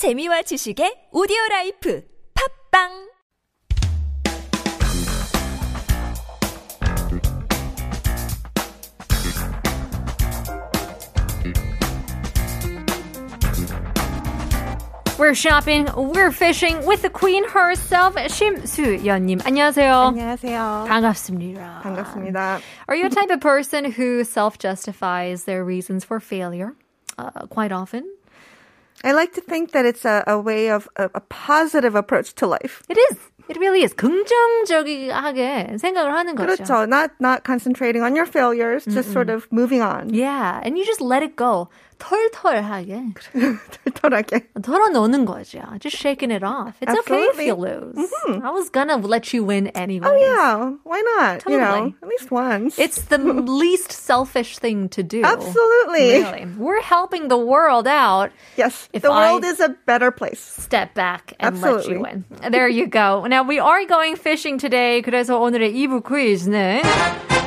재미와 지식의 오디오 라이프 팟빵 We're shopping, we're fishing with the queen herself, 심수연님. 안녕하세요. 안녕하세요. 반갑습니다. 반갑습니다. Are you a type of person who self-justifies their reasons for failure? Uh, quite often, I like to think that it's a, a way of a, a positive approach to life. It is It really is. 긍정적하게 생각을 하는 거죠. 그렇죠. Not not concentrating on your failures, just sort of moving on. Yeah, and you just let it go. 털털하게 털털하게. 털어놓는 거죠. Just shaking it off. It's okay if Absolutely. you lose. I was gonna let you win anyway. Oh yeah, why not? You know, Totally. at least once. It's the least selfish thing to do. Absolutely. Really. We're helping the world out. yes. If the world I- is a better place. Step back and let you Absolutely. win. There you go. Now we are going fishing today. 그래서 오늘의 2부 퀴즈는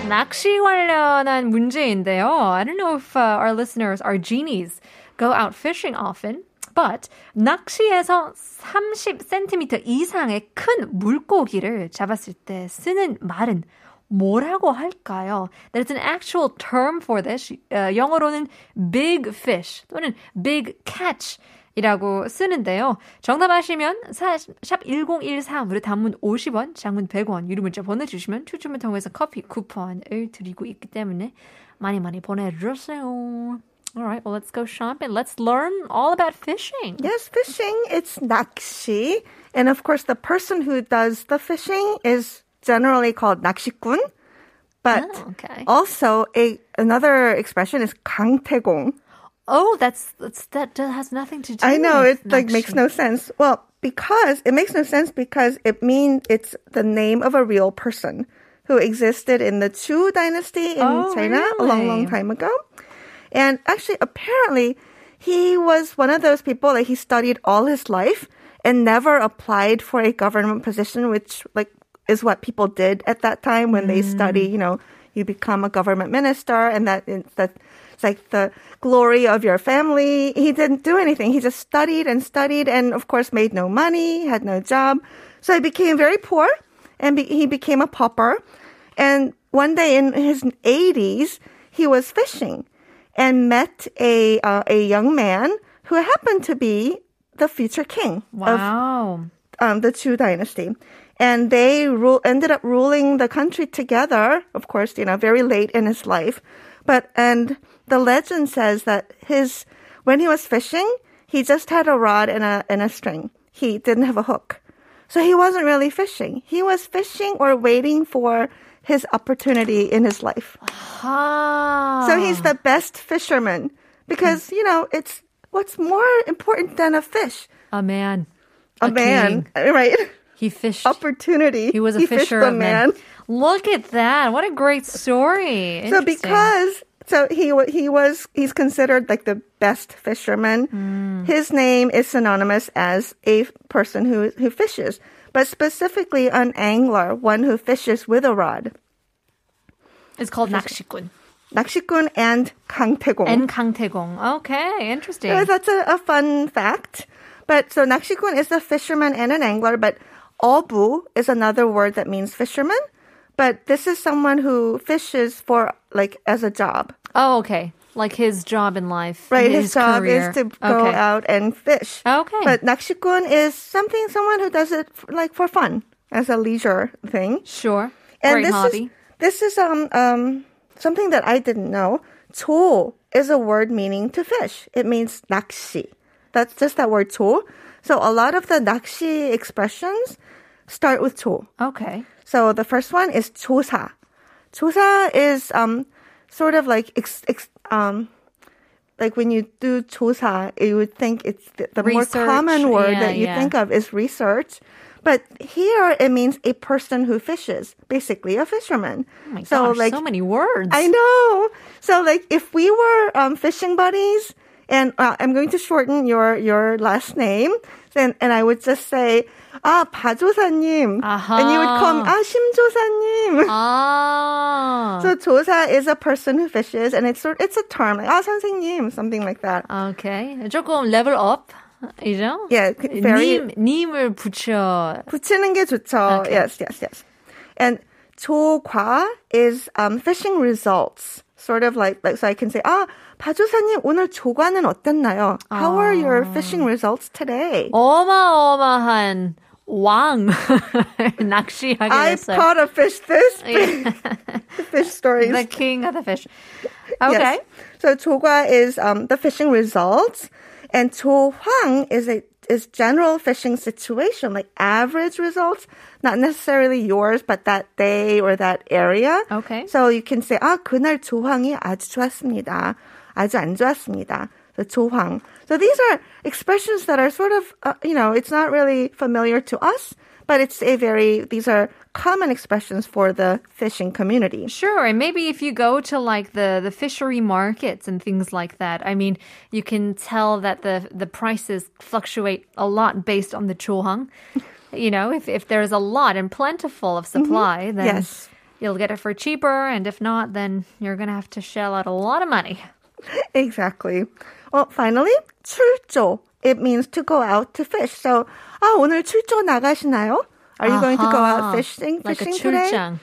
낚시 관련한 문제인데요. I don't know if uh, our listeners, our genies, go out fishing often. But 낚시에서 30cm 이상의 큰 물고기를 잡았을 때 쓰는 말은 뭐라고 할까요? There's an actual term for this. 어, 영어로는 big fish 또는 big catch 이라고 쓰는데요. 정답 아시면 사- 샵 1013으로 단문 50원, 장문 100원 유료 문자 보내주시면 추첨을 통해서 커피 쿠폰을 드리고 있기 때문에 많이 많이 보내주세요. Alright, well let's go shopping. Let's learn all about fishing. Yes, fishing. It's 낚시, and of course, the person who does the fishing is generally called 낚시꾼. But Oh, okay. also, a another expression is 강태공. Oh, that's, that's that has nothing to do I know it like makes no sense. Well, because it makes no sense because it means it's the name of a real person who existed in the Chu dynasty in Oh, China a long, long time ago. And actually, apparently, he was one of those people that he studied all his life and never applied for a government position, which like is what people did at that time when they study. Mm. You know, you become a government minister, and that that it's like the glory of your family. He didn't do anything. He just studied and studied, and of course, made no money, had no job. So he became very poor, and be- he became a pauper. And one day in his 80s, he was fishing and met a uh, a young man who happened to be the future king of um, the Chu dynasty. And they ru- ended up ruling the country together, of course, you know, very late in his life. But, and the legend says that his, when he was fishing, he just had a rod and a, and a string. He didn't have a hook. So he wasn't really fishing. He was fishing or waiting for his opportunity in his life. Ah. So he's the best fisherman because, you know, it's what's more important than a fish? a man. A, man, king. right? He fished. Opportunity. He was a He fished fisher the of men. Look at that. What a great story. So Interesting. because so he wa- he was he's considered like the best fisherman. Hmm. His name is synonymous as a person who who fishes, but specifically an angler, one who fishes with a rod. it's called 낚시꾼. 낚시꾼 and 강태공. And 강태공. Okay, interesting. So that's a, a fun fact. But so 낚시꾼 is a fisherman and an angler, but Obu is another word that means fisherman, but this is someone who fishes for like as a job. Oh, okay. Like his job in life. Right, his, his job career. is to go okay. out and fish. Okay. But nakshikun is something someone who does it for, like for fun as a leisure thing. Sure. And Great this hobby. Is, this is um um something that I didn't know. 조 is a word meaning to fish. It means nakshi. That's just that word 조. So a lot of the nakshi expressions start with 조. okay. So the first one is 조사. 조사 is um sort of like ex, ex, um like when you do 조사, you would think it's the, the more Research, common word yeah, that you yeah. think of is research. But here it means a person who fishes, basically a fisherman. Oh my so gosh, like so many words. I know. So like if we were um, fishing buddies, and uh, I'm going to shorten your your last name, then and I would just say 아 바조사님, and you would call me 아 심조사님. Ah. So 조사 is a person who fishes, and it's sort it's a term like 아 선생님, something like that. okay. 조금 level up 이죠? Yeah, very 님, 님을 붙여. 붙이는 게 좋죠. Okay. Yes, yes, yes. And 조과 is um, fishing results. sort of like, like so I can say, Ah, 바조사님 오늘 조과는 어땠나요? How are your fishing results today? 어마어마한 왕 낚시하게 I 됐어요. caught a fish this big. the fish stories. The king of the fish. Okay. Yes. So 조과 is um, the fishing results, and 조황 is a is general fishing situation, like average results, not necessarily yours, but that day or that area. Okay. So you can say, 아 그날 조황이 아주 좋았습니다. 아주 안 좋았습니다. The 조황. So these are expressions that are sort of, uh, you know, it's not really familiar to us, but it's a very, these are common expressions for the fishing community. Sure, and maybe if you go to like the the fishery markets and things like that, I mean, you can tell that the the prices fluctuate a lot based on the chohang. You know, if if there's a lot and plentiful of mm-hmm. supply, then Yes. you'll get it for cheaper, and if not, then you're gonna have to shell out a lot of money. Exactly. Well, finally, 출조 It means to go out to fish. So, 아, 오늘 출조 나가시나요? Are you going to go out Aha. fishing, like a fishing today? 출장,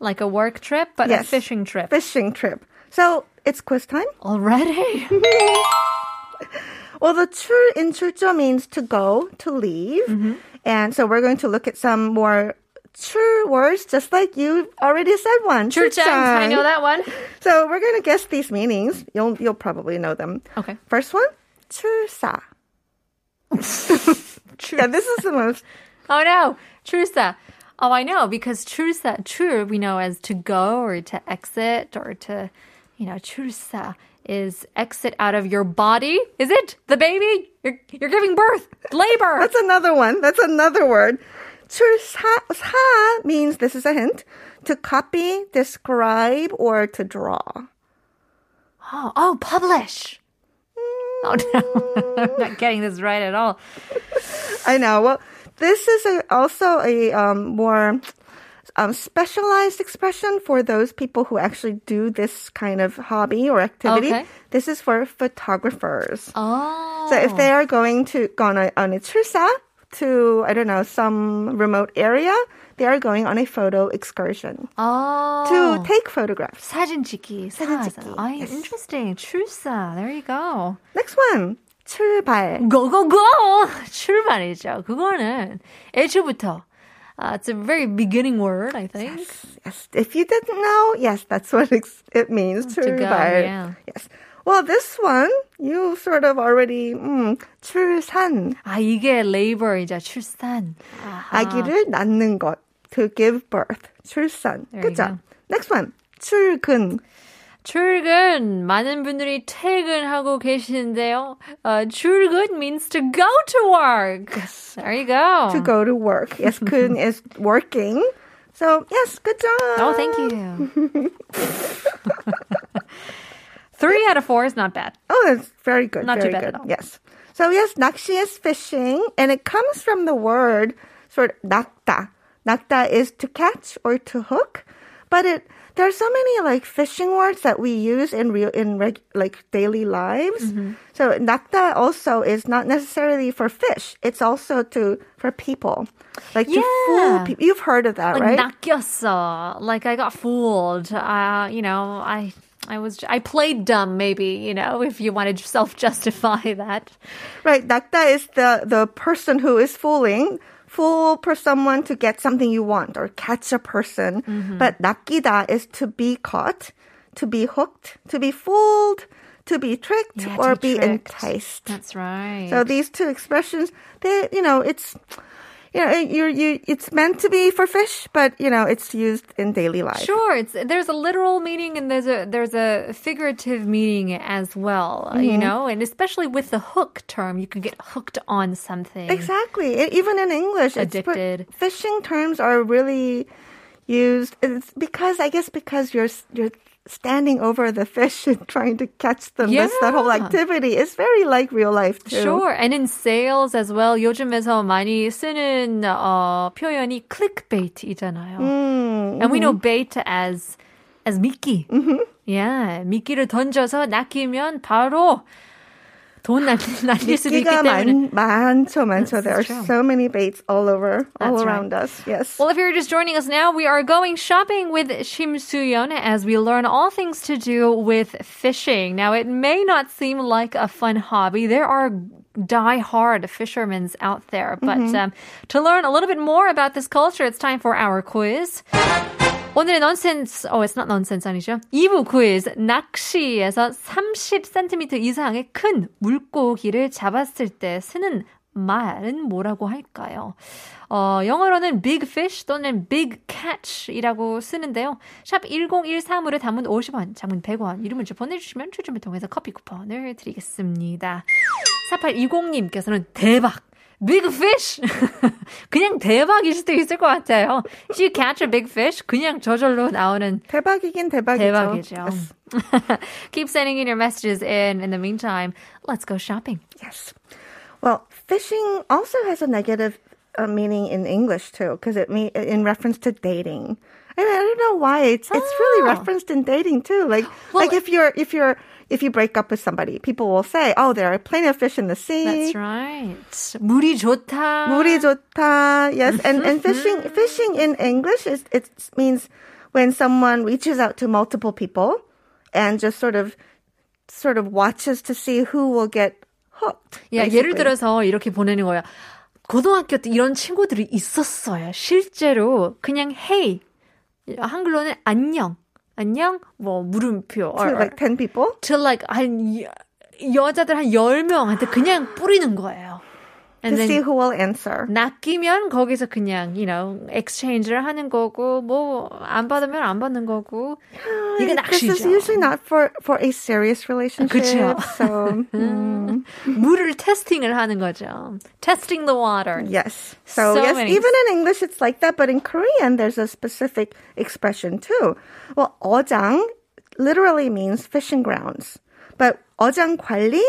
like a work trip, but a Yes. fishing trip Fishing trip. So, it's quiz time. already. Well, the 출 in 출조 means to go, to leave. Mm-hmm. And so we're going to look at some more 출 words, just like you already said one. 출장, I know that one. So we're going to guess these meanings. You'll, you'll probably know them. Okay. First one, 출사. yeah, this is the most Oh no, 출사. Oh, I know because 출사, 출 we know as to go or to exit or to, you know, 출사 is exit out of your body. Is it the baby? You're you're giving birth, labor. That's another one. That's another word. 출사 사 means this is a hint to copy, describe, or to draw. oh, oh, publish. Oh no, I'm not getting this right at all. I know. Well, this is a, also a um, more um, specialized expression for those people who actually do this kind of hobby or activity. Okay. This is for photographers. Oh, So if they are going to go on a, on a 출사 to I don't know some remote area, they are going on a photo excursion oh, to take photographs. 사진 찍기, 사진 사진 찍기, Oh, yes. interesting. 출사. There you go. Next one, 출발. Go go go! 출발이죠. 그거는 애초부터. Uh, it's a very beginning word, I think. Yes, if you didn't know, yes, that's what ex- it means. To go, 출발. yeah. Yes. Well, this one you sort of already mm, 출산. 아, 이게 labor이죠. 출산. 아하. 아기를 낳는 것. To give birth. 출산. There you 그죠? go. Next one. 출근. 출근. 많은 분들이 퇴근하고 계시는데요. Uh, 출근 means to go to work. There you go. To go to work. Yes, 근 is working. So, yes, good job. Oh, thank you. Three out of four is not bad. Oh, that's very good. Not too very bad good. at all. Yes. So yes, 낚시 is fishing, and it comes from the word sort of 낚다. 낚다 is to catch or to hook, but it there are so many like fishing words that we use in real in reg, like daily lives. Mm-hmm. So 낚다 also is not necessarily for fish; it's also to for people, like to fool Yeah. people. You've heard of that, Like right? 낚였어. Like I got fooled. Uh, you know, I I was I played dumb maybe, you know, if you want to self-justify that. Right, 낚다 is the the person who is fooling fool for someone to get something you want or catch a person. Mm-hmm. But nakida is to be caught, to be hooked, to be fooled, to be tricked yeah, or be, be tricked. enticed. That's right. So these two expressions, they you know, it's you know, you're, you, it's meant to be for fish, but, you know, it's used in daily life. Sure, it's there's a literal meaning and there's a there's a figurative meaning as well, uh, Mm-hmm. you know, and especially with the hook term, you can get hooked on something. Exactly. E- Even in English, Addicted. fishing terms are really used. It's because I guess because you're you're standing over the fish and trying to catch them. This that whole Yeah. activity is very like real life too. Sure, and in sales as well. 요즘에서 많이 쓰는 어, 표현이 clickbait이잖아요. Mm, And we know bait as as 미끼. Yeah, 미끼를 던져서 낚이면 바로 돈 날, 날릴 수도 있기 미끼가 때문에. 많, 많죠, 많죠. There are true. so many baits all over, all That's right. around us. Yes. Well, if you're just joining us now, we are going shopping with Shim Suyeon as we learn all things to do with fishing. Now, it may not seem like a fun hobby. There are die-hard fishermen out there, but um, to learn a little bit more about this culture, it's time for our quiz. 오늘의 nonsense, oh, it's not nonsense 아니죠? 2부 quiz. 낚시에서 30cm 이상의 큰 물고기를 잡았을 때 쓰는 말은 뭐라고 할까요? 어, 영어로는 big fish 또는 big catch이라고 쓰는데요. 샵 1013으로 담은 50원, 장문 100원, 이름을 좀 보내주시면 추첨을 통해서 커피 쿠폰을 드리겠습니다. 4820님께서는 대박! big fish! 그냥 대박일 수도 있을 것 같아요. If you catch a big fish, 그냥 저절로 나오는 대박이긴 대박이죠. 대박이죠. Yes. Keep sending in your messages in. In the meantime, let's go shopping. Yes. Well, fishing also has a negative uh, meaning in English too, because it mean in reference to dating. I, mean, I don't know why it's it's really Oh. referenced in dating too. Like Well- like if you're if you're if you break up with somebody, people will say, "Oh, there are plenty of fish in the sea." That's right. 물이 좋다. 물이 좋다. Yes, and and fishing fishing in English is it means when someone reaches out to multiple people and just sort of sort of watches to see who will get hooked. 야, 예를 basically. 들어서 이렇게 보내는 거야. 고등학교 때 이런 친구들이 있었어요. 실제로 그냥 hey 한글로는 안녕. 안녕 뭐 물음표 to like 10 people. to like 한 여- 여자들 한 10명한테 그냥 뿌리는 거예요. to And see then who will answer. 낚이면 거기서 그냥 you know exchange를 하는 거고 뭐 안 받으면 안 받는 거고 이게 This is 낚시죠. usually not for for a serious relationship. 그쵸. So mm, 물을 테스팅을 하는 거죠. Testing the water. yes. So, So yes, many- even in English it's like that, but in Korean there's a specific expression too. Well, 어장 literally means fishing grounds, but 어장 관리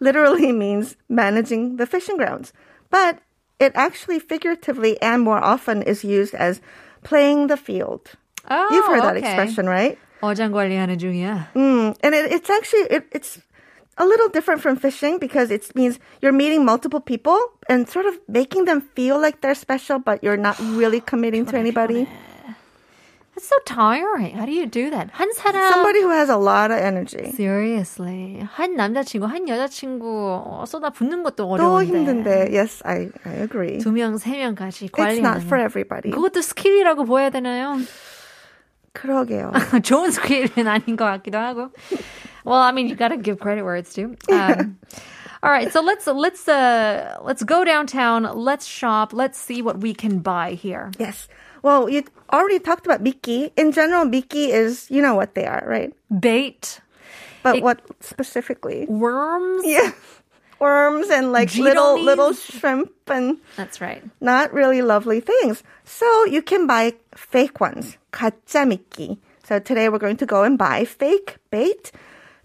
literally means managing the fishing grounds. But it actually figuratively and more often is used as playing the field. Oh, You've heard that okay. expression, right? 어장 관리하는 중이야. Mm, and it, it's actually it, it's a little different from fishing because it means you're meeting multiple people and sort of making them feel like they're special, but you're not really committing to anybody. It's so tiring. How do you do that? 한 사람 Somebody who has a lot of energy. seriously 한 남자친구 한 여자친구 어, 쏟아 붓는 것도 또 어려운데 힘든데. Yes, I I agree. 두 명 세 명까지 It's not 관리하는 for everybody. 그것도 스킬이라고 보여야 되나요? 그러게요. 좋은 스킬은 아닌 것 같기도 하고. Well, I mean, you gotta give credit where it's due. Um, all right, so let's let's uh let's go downtown. Let's shop. Let's see what we can buy here. Yes. Well, you already talked about Mickey. In general, Mickey is you know what they are, right? Bait, But It- what specifically? worms. Yeah. Worms and like little Jiromis? little shrimp and That's right. not really lovely things. So you can buy fake ones, 가짜 미끼. So today we're going to go and buy fake bait,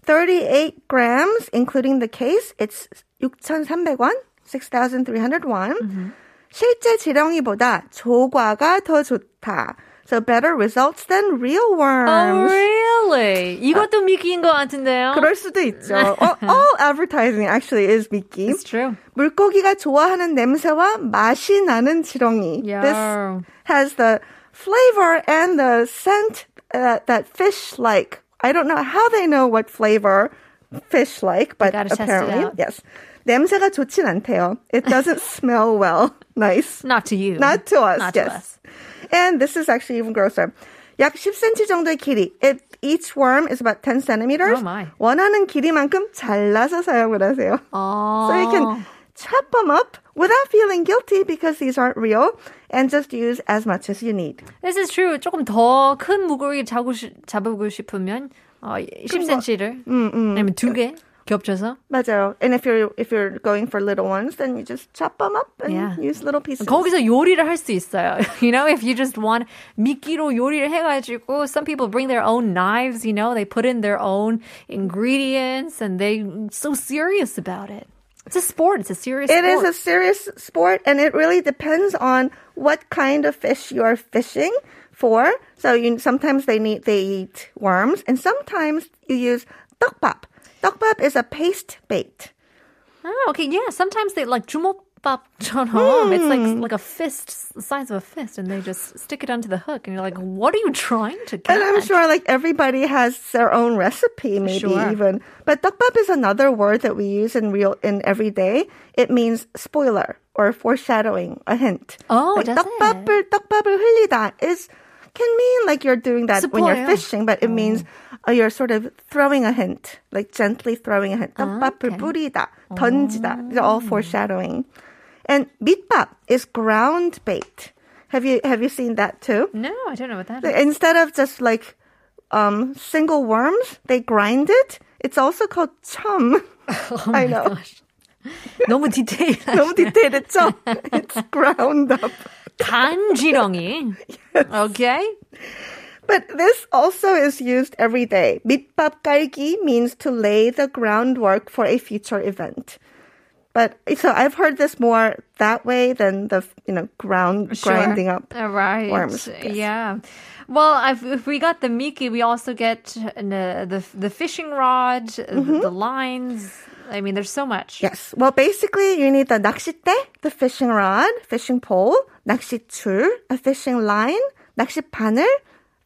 38 grams, including the case. It's 6,300원, 6,300 won. 실제 지렁이보다 조과가 더 좋다. So better results than real Oh, worms. really? 이것도 미끼인 것 같은데요? 그럴 수도 있죠. all, all advertising actually is 미끼. It's true. 물고기가 좋아하는 냄새와 맛이 나는 지렁이. Yeah. This has the flavor and the scent uh, that fish like. I don't know how they know what flavor fish like, but gotta test it apparently, out. yes. 냄새가 좋진 않대요. It doesn't smell well. Nice. Not to you. Not to us, Not yes. to us. And this is actually even grosser. 약 10cm 정도의 길이. It, each worm is about 10 centimeters. Oh my. 원하는 길이만큼 잘라서 사용을 하세요. Oh. So you can chop them up without feeling guilty because these aren't real and just use as much as you need. This is true. 조금 더 큰 물고기 잡고 싶, 잡고 싶으면 어, 10cm를 아니면 두 개 겹쳐서 맞아요. And if you're if you're going for little ones, then you just chop them up and Yeah. use little pieces. 거기서 요리를 할 수 있어요. You know, if you just want 미끼로 요리를 해가지고 some people bring their own knives. You know, they put in their own ingredients and they so serious about it. It's a sport. It's a serious It is sport. a serious sport, and it really depends on what kind of fish you are fishing for. So you sometimes they need they eat worms, and sometimes you use 떡밥. 떡밥 is a paste bait. Oh, okay. Yeah. Sometimes they like 주먹밥처럼. It's like like a fist, the size of a fist, and they just stick it onto the hook, and you're like, "What are you trying to catch?" And I'm sure like everybody has their own recipe, maybe Sure. even. But 떡밥 is another word that we use in real in everyday. It means spoiler or foreshadowing, a hint. Oh, like does 떡밥을 떡밥을 흘리다 is can mean like you're doing that 스포예요. when you're fishing, but it means mm. uh, you're sort of throwing a hint, like gently throwing a hint. Ah, 떡밥을 okay. 뿌리다, 던지다. They're all oh. foreshadowing. And 밑밥 is ground bait. Have you have you seen that too? No, I don't know what that is. Instead of just like um, single worms, they grind it. It's also called chum. oh I know. Gosh. 너무 디테일. 너무 디테일했죠? It's ground up. 간지렁이. Okay. But this also is used every day. 밑밥 깔기 means to lay the groundwork for a future event. But so I've heard this more that way than the you know ground Sure. grinding up Uh, right. worms. Yes. Yeah. Well, I've, if we got the Miki, we also get uh, the the fishing rod, uh, Mm-hmm. the lines. I mean, there's so much. Yes. Well, basically, you need the 낚싯대, the fishing rod, fishing pole, 낚싯줄, a fishing line, 낚싯바늘,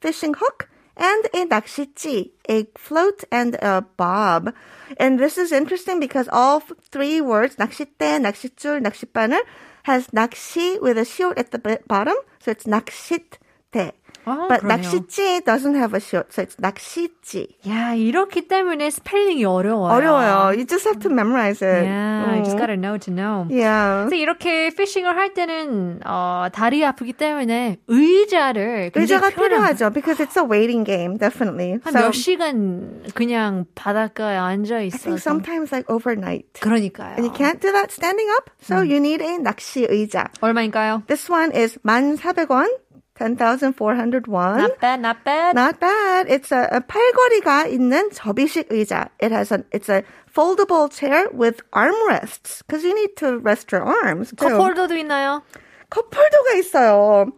fishing hook, and a 낚시찌, a float and a bob. And this is interesting because all three words, 낚싯대, 낚싯줄, 낚싯바늘, has 낚시 with a shield at the bottom, so it's 낚싯대. 아, but 그러네요. 낚싯지 doesn't have a shiot, so it's 낚시지. 야, 이렇기 때문에 스펠링이 어려워요. 어려워요. You just have to memorize it. Yeah, I just 음. gotta know to know. Yeah. 그래서 이렇게 피싱을 할 때는 어, 다리 아프기 때문에 의자를 의자가 필요하죠. Because it's a waiting game, definitely. 한 So 몇 시간 그냥 바닷가에 앉아 I think sometimes like overnight. 그러니까요. And you can't do that standing up, so you need a 낚시 의자. 얼마인가요? This one is 1,400원, 10,400 won. Not bad, not bad. Not bad. It's a, a 팔걸이가 있는 접이식 의자. It has an it's a foldable chair with armrests because you need to rest your arms. too. 컵홀더도 있나요? 컵홀더가 있어요.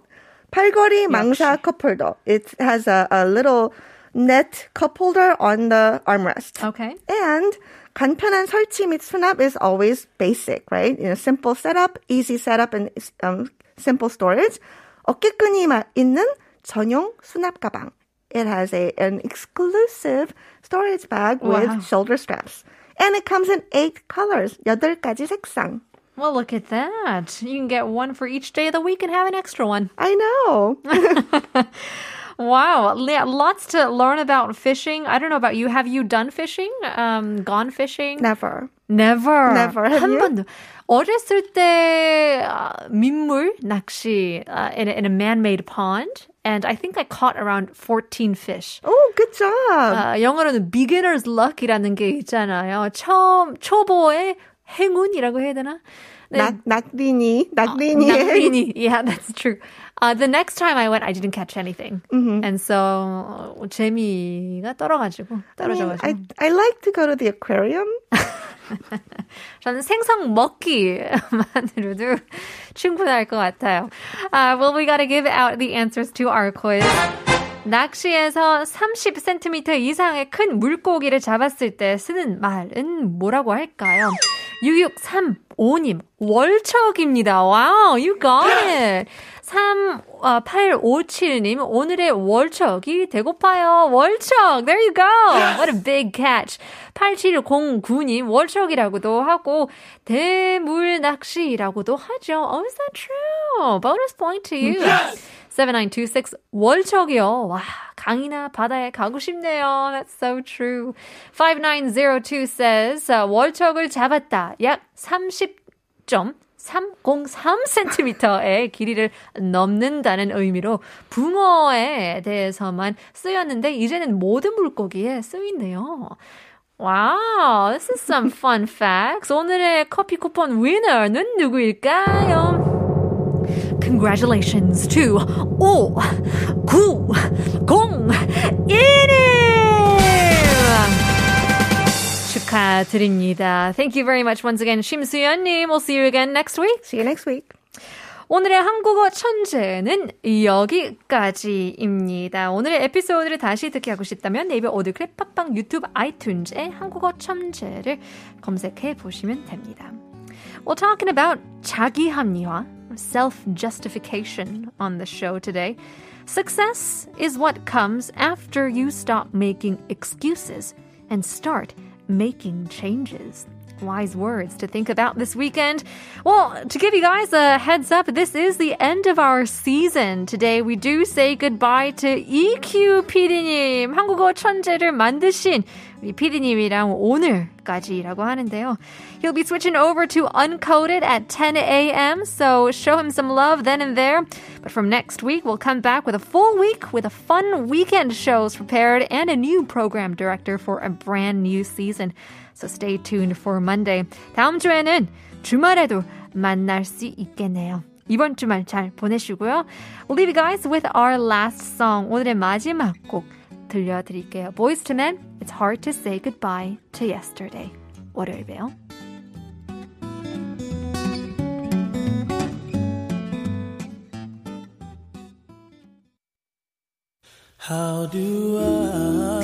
팔걸이 망사 컵홀더. It has a, a little net cup holder on the armrest. Okay. And 간편한 설치 및 수납 is always basic, right? You know, simple setup, easy setup, and um, simple storage. 어깨끈이 마- 있는 전용 수납 가방. It has a an exclusive storage bag with Wow. shoulder straps. And it comes in eight colors, 여덟 가지 색상. Well, look at that. You can get one for each day of the week and have an extra one. I know. Wow. Yeah, lots to learn about fishing. I don't know about you. Have you done fishing? Um, gone fishing? Never. Never. Never. Have 한 you? 번도. 어렸을 때 아, 민물 낚시 uh, in, a, in a man-made pond. And I think I caught around 14 fish. Oh, good job. 아, 영어로는 beginner's luck이라는 게 있잖아요. 처음 초보의 행운이라고 해야 되나? 네, 낙, 낙린이, 낙린이. 낙린이. Yeah, that's true. Uh, the next time I went, I didn't catch anything. Mm-hmm. And so 어, 재미가 떨어가지고 I, mean, 떨어져가지고. I, I like to go to the aquarium. 저는 생선 먹기만으로도 충분할 것 같아요. Uh, well, we gotta give out the answers to our quiz. 낚시에서 30cm 이상의 큰 물고기를 잡았을 때 쓰는 말은 뭐라고 할까요? 6635님, 월척입니다. 와우, you got it. 3857님, 오늘의 월척이 배고파요. 월척, there you go. What a big catch. 8709님, 월척이라고도 하고, 대물낚시라고도 하죠. Oh, is that true? Bonus point to you. 7926, 월척이요. 와, 강이나 바다에 가고 싶네요. That's so true. 5902 says, uh, 월척을 잡았다. 약 30.303cm의 길이를 넘는다는 의미로 붕어에 대해서만 쓰였는데 이제는 모든 물고기에 쓰인대요. 와우, this is some fun facts. 오늘의 커피 쿠폰 위너는 누구일까요? Congratulations to all 9 0 1님 축하드립니다. Thank you very much once again, 심수연님. We'll see you again next week. See you next week. 오늘의 한국어 천재는 여기까지입니다. 오늘의 에피소드를 다시 듣기 하고 싶다면 네이버 오디클립 팟빵 유튜브 아이튠즈에 한국어 천재를 검색해 보시면 됩니다. We're talking about 자기 합리화, self-justification on the show today. Success is what comes after you stop making excuses and start making changes. Wise words to think about this weekend. Well, to give you guys a heads up, this is the end of our season. Today we do say goodbye to EQ PD님, 한국어 천재를 만드신 우리 PD님이랑 오늘까지라고 하는데요. He'll be switching over to Uncoded at 10 a.m., so show him some love then and there. But from next week, we'll come back with a full week with a fun weekend shows prepared and a new program director for a brand new season. So stay tuned for Monday. 다음 주에는 주말에도 만날 수 있겠네요. 이번 주말 잘 보내시고요. We'll leave you guys with our last song. 오늘의 마지막 곡 들려드릴게요. Boyz II Men, It's Hard to Say Goodbye to Yesterday. 월요일 봬요. How do I